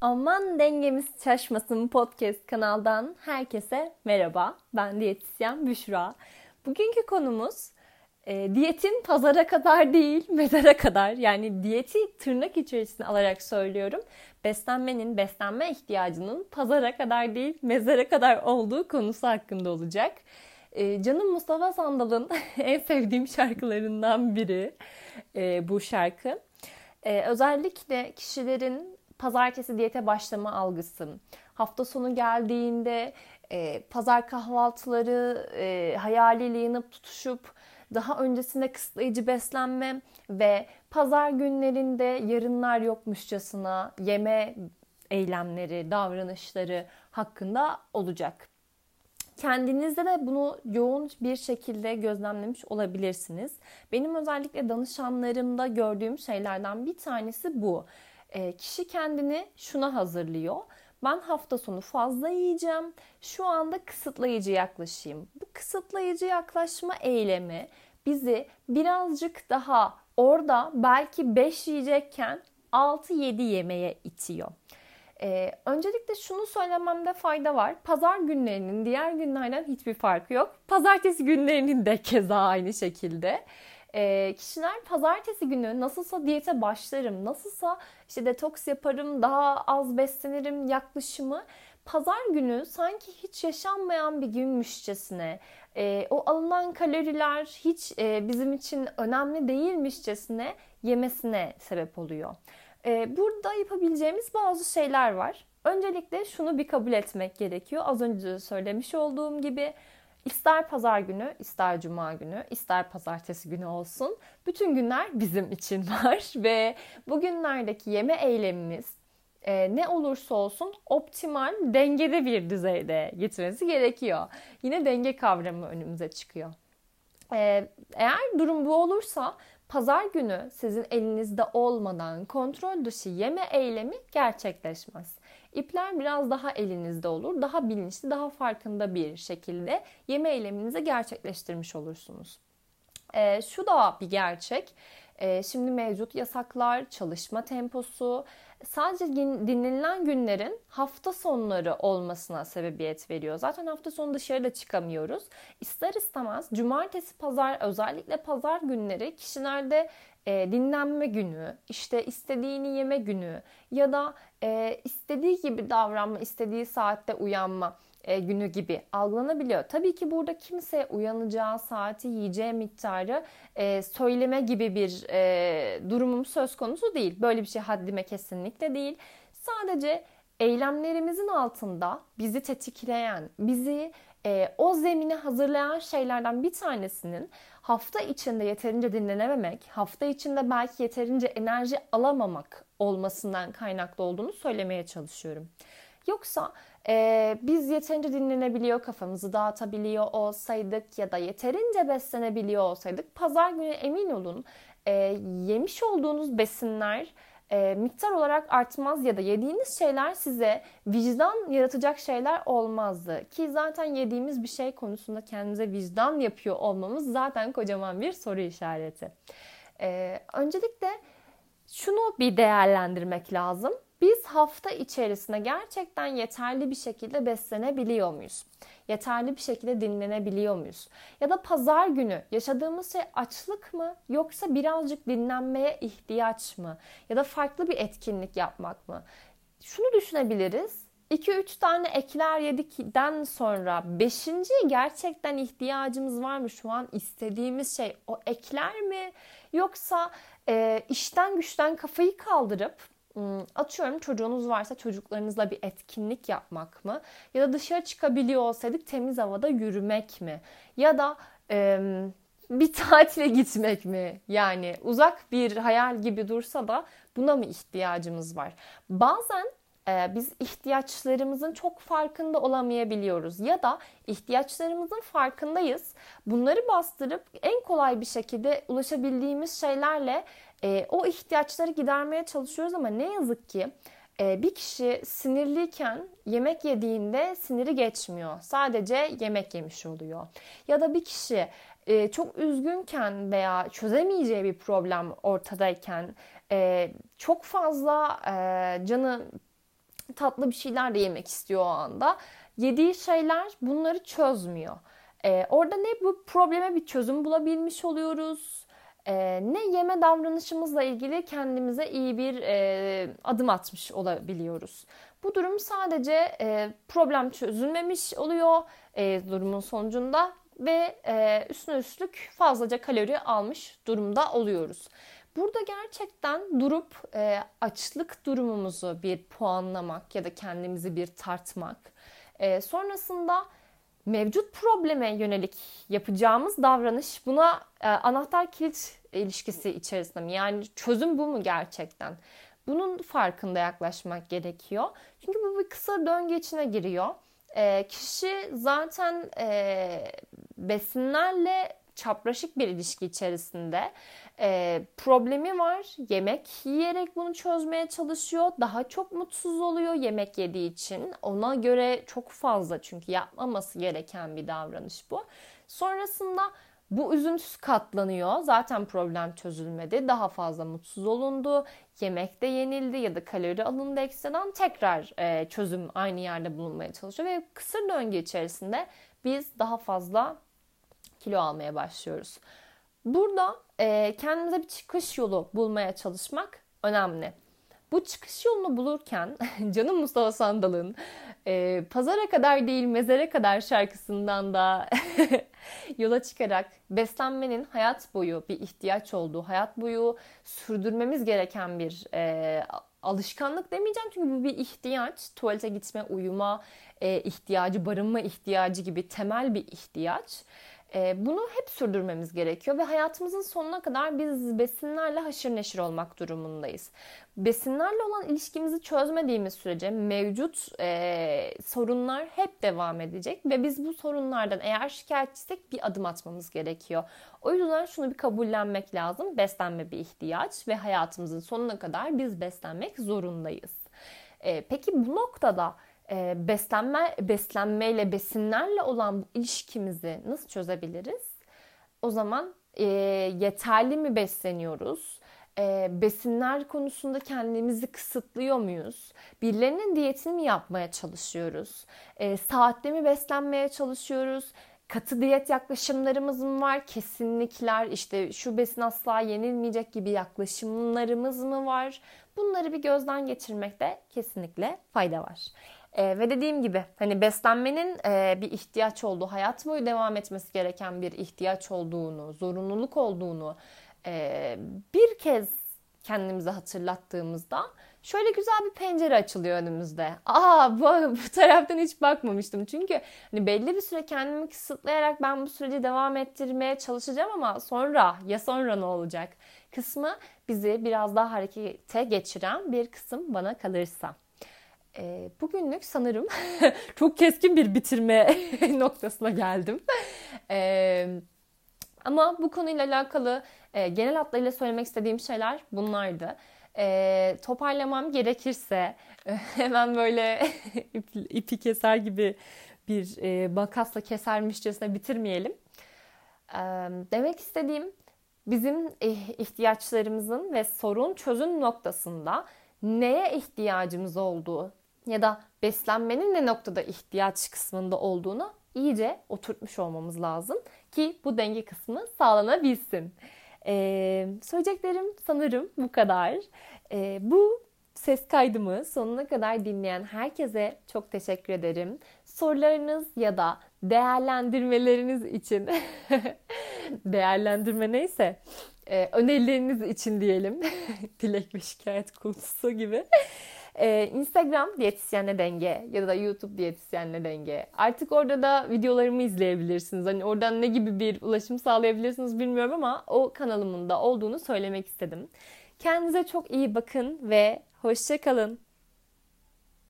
Aman dengemiz şaşmasın podcast kanaldan herkese merhaba. Ben diyetisyen Büşra. Bugünkü konumuz e, diyetin pazara kadar değil mezara kadar yani diyeti tırnak içerisine alarak söylüyorum. Beslenmenin beslenme ihtiyacının pazara kadar değil mezara kadar olduğu konusu hakkında olacak. E, canım Mustafa Sandal'ın en sevdiğim şarkılarından biri e, bu şarkı. E, özellikle kişilerin pazartesi diyete başlama algısı, hafta sonu geldiğinde e, pazar kahvaltıları e, hayaliyle yanıp tutuşup daha öncesinde kısıtlayıcı beslenme ve pazar günlerinde yarınlar yokmuşçasına yeme eylemleri, davranışları hakkında olacak. Kendinizde de bunu yoğun bir şekilde gözlemlemiş olabilirsiniz. Benim özellikle danışanlarımda gördüğüm şeylerden bir tanesi bu. E, kişi kendini şuna hazırlıyor. Ben hafta sonu fazla yiyeceğim. Şu anda kısıtlayıcı yaklaşayım. Bu kısıtlayıcı yaklaşma eylemi bizi birazcık daha orada belki 5 yiyecekken 6-7 yemeye itiyor. Ee, öncelikle şunu söylememde fayda var. Pazar günlerinin diğer günlerden hiçbir farkı yok. Pazartesi günlerinin de keza aynı şekilde. Ee, kişiler pazartesi günü nasılsa diyete başlarım, nasılsa işte detoks yaparım, daha az beslenirim yaklaşımı pazar günü sanki hiç yaşanmayan bir günmüşçesine, e, o alınan kaloriler hiç e, bizim için önemli değilmişçesine yemesine sebep oluyor. E, burada yapabileceğimiz bazı şeyler var. Öncelikle şunu bir kabul etmek gerekiyor. Az önce söylemiş olduğum gibi ister pazar günü, ister cuma günü, ister pazartesi günü olsun. Bütün günler bizim için var ve bugünlerdeki yeme eylemimiz e, ne olursa olsun optimal dengede bir düzeyde gitmesi gerekiyor. Yine denge kavramı önümüze çıkıyor. E, eğer durum bu olursa pazar günü sizin elinizde olmadan kontrol dışı yeme eylemi gerçekleşmez. İpler biraz daha elinizde olur. Daha bilinçli, daha farkında bir şekilde yeme eyleminizi gerçekleştirmiş olursunuz. E, şu da bir gerçek. E, şimdi mevcut yasaklar, çalışma temposu, sadece dinlenilen günlerin hafta sonları olmasına sebebiyet veriyor. Zaten hafta sonu dışarıda çıkamıyoruz. İster istemez cumartesi, pazar özellikle pazar günleri kişilerde e, dinlenme günü, işte istediğini yeme günü ya da e, istediği gibi davranma, istediği saatte uyanma günü gibi algılanabiliyor. Tabii ki burada kimse uyanacağı saati, yiyeceği miktarı e, söyleme gibi bir e, durumum söz konusu değil. Böyle bir şey haddime kesinlikle değil. Sadece eylemlerimizin altında bizi tetikleyen, bizi e, o zemini hazırlayan şeylerden bir tanesinin hafta içinde yeterince dinlenememek, hafta içinde belki yeterince enerji alamamak olmasından kaynaklı olduğunu söylemeye çalışıyorum. Yoksa e, biz yeterince dinlenebiliyor, kafamızı dağıtabiliyor olsaydık ya da yeterince beslenebiliyor olsaydık pazar günü emin olun e, yemiş olduğunuz besinler e, miktar olarak artmaz ya da yediğiniz şeyler size vicdan yaratacak şeyler olmazdı. Ki zaten yediğimiz bir şey konusunda kendimize vicdan yapıyor olmamız zaten kocaman bir soru işareti. E, öncelikle şunu bir değerlendirmek lazım biz hafta içerisinde gerçekten yeterli bir şekilde beslenebiliyor muyuz? Yeterli bir şekilde dinlenebiliyor muyuz? Ya da pazar günü yaşadığımız şey açlık mı yoksa birazcık dinlenmeye ihtiyaç mı? Ya da farklı bir etkinlik yapmak mı? Şunu düşünebiliriz. 2-3 tane ekler yedikten sonra 5. gerçekten ihtiyacımız var mı? Şu an istediğimiz şey o ekler mi? Yoksa e, işten güçten kafayı kaldırıp atıyorum çocuğunuz varsa çocuklarınızla bir etkinlik yapmak mı? Ya da dışarı çıkabiliyor olsaydık temiz havada yürümek mi? Ya da e, bir tatile gitmek mi? Yani uzak bir hayal gibi dursa da buna mı ihtiyacımız var? Bazen biz ihtiyaçlarımızın çok farkında olamayabiliyoruz ya da ihtiyaçlarımızın farkındayız. Bunları bastırıp en kolay bir şekilde ulaşabildiğimiz şeylerle e, o ihtiyaçları gidermeye çalışıyoruz ama ne yazık ki e, bir kişi sinirliyken yemek yediğinde siniri geçmiyor. Sadece yemek yemiş oluyor. Ya da bir kişi e, çok üzgünken veya çözemeyeceği bir problem ortadayken e, çok fazla e, canı tatlı bir şeyler de yemek istiyor o anda. Yediği şeyler bunları çözmüyor. E, orada ne bu probleme bir çözüm bulabilmiş oluyoruz e, ne yeme davranışımızla ilgili kendimize iyi bir e, adım atmış olabiliyoruz. Bu durum sadece e, problem çözülmemiş oluyor e, durumun sonucunda ve e, üstüne üstlük fazlaca kalori almış durumda oluyoruz. Burada gerçekten durup e, açlık durumumuzu bir puanlamak ya da kendimizi bir tartmak. E, sonrasında mevcut probleme yönelik yapacağımız davranış buna e, anahtar kilit ilişkisi içerisinde mi? Yani çözüm bu mu gerçekten? Bunun farkında yaklaşmak gerekiyor. Çünkü bu bir kısa döngü içine giriyor. E, kişi zaten e, besinlerle çapraşık bir ilişki içerisinde e, problemi var. Yemek yiyerek bunu çözmeye çalışıyor. Daha çok mutsuz oluyor yemek yediği için. Ona göre çok fazla çünkü yapmaması gereken bir davranış bu. Sonrasında bu üzüntüsü katlanıyor. Zaten problem çözülmedi. Daha fazla mutsuz olundu. Yemek de yenildi ya da kalori alındı ekstradan. Tekrar e, çözüm aynı yerde bulunmaya çalışıyor. Ve kısır döngü içerisinde biz daha fazla kilo almaya başlıyoruz. Burada e, kendinize bir çıkış yolu bulmaya çalışmak önemli. Bu çıkış yolunu bulurken canım Mustafa Sandal'ın e, Pazara kadar değil mezere kadar şarkısından da yola çıkarak beslenmenin hayat boyu bir ihtiyaç olduğu, hayat boyu sürdürmemiz gereken bir e, alışkanlık demeyeceğim çünkü bu bir ihtiyaç. Tuvalete gitme, uyuma e, ihtiyacı, barınma ihtiyacı gibi temel bir ihtiyaç. E, bunu hep sürdürmemiz gerekiyor ve hayatımızın sonuna kadar biz besinlerle haşır neşir olmak durumundayız. Besinlerle olan ilişkimizi çözmediğimiz sürece mevcut e, sorunlar hep devam edecek ve biz bu sorunlardan eğer şikayetçisek bir adım atmamız gerekiyor. O yüzden şunu bir kabullenmek lazım. Beslenme bir ihtiyaç ve hayatımızın sonuna kadar biz beslenmek zorundayız. E, peki bu noktada e, beslenme beslenmeyle besinlerle olan ilişkimizi nasıl çözebiliriz? O zaman e, yeterli mi besleniyoruz? E, besinler konusunda kendimizi kısıtlıyor muyuz? Birilerinin diyetini mi yapmaya çalışıyoruz? E, saatte mi beslenmeye çalışıyoruz? Katı diyet yaklaşımlarımız mı var? Kesinlikler işte şu besin asla yenilmeyecek gibi yaklaşımlarımız mı var? Bunları bir gözden geçirmekte kesinlikle fayda var. E, ve dediğim gibi hani beslenmenin e, bir ihtiyaç olduğu, hayat boyu devam etmesi gereken bir ihtiyaç olduğunu, zorunluluk olduğunu e, bir kez kendimize hatırlattığımızda şöyle güzel bir pencere açılıyor önümüzde. Aa bu, bu taraftan hiç bakmamıştım. Çünkü hani belli bir süre kendimi kısıtlayarak ben bu süreci devam ettirmeye çalışacağım ama sonra ya sonra ne olacak kısmı bizi biraz daha harekete geçiren bir kısım bana kalırsa. E, bugünlük sanırım çok keskin bir bitirme noktasına geldim. E, ama bu konuyla alakalı e, genel hatlarıyla söylemek istediğim şeyler bunlardı. E, toparlamam gerekirse hemen böyle ipi keser gibi bir e, makasla kesermişçesine bitirmeyelim. E, demek istediğim bizim ihtiyaçlarımızın ve sorun çözüm noktasında neye ihtiyacımız olduğu ya da beslenmenin ne noktada ihtiyaç kısmında olduğunu iyice oturtmuş olmamız lazım ki bu denge kısmı sağlanabilsin. Ee, söyleyeceklerim sanırım bu kadar. Ee, bu ses kaydımı sonuna kadar dinleyen herkese çok teşekkür ederim. Sorularınız ya da değerlendirmeleriniz için değerlendirme neyse e, önerileriniz için diyelim dilek ve şikayet konusu gibi ee, Instagram diyetisyenle denge ya da YouTube diyetisyenle denge. Artık orada da videolarımı izleyebilirsiniz. Hani oradan ne gibi bir ulaşım sağlayabilirsiniz bilmiyorum ama o kanalımın da olduğunu söylemek istedim. Kendinize çok iyi bakın ve hoşça kalın.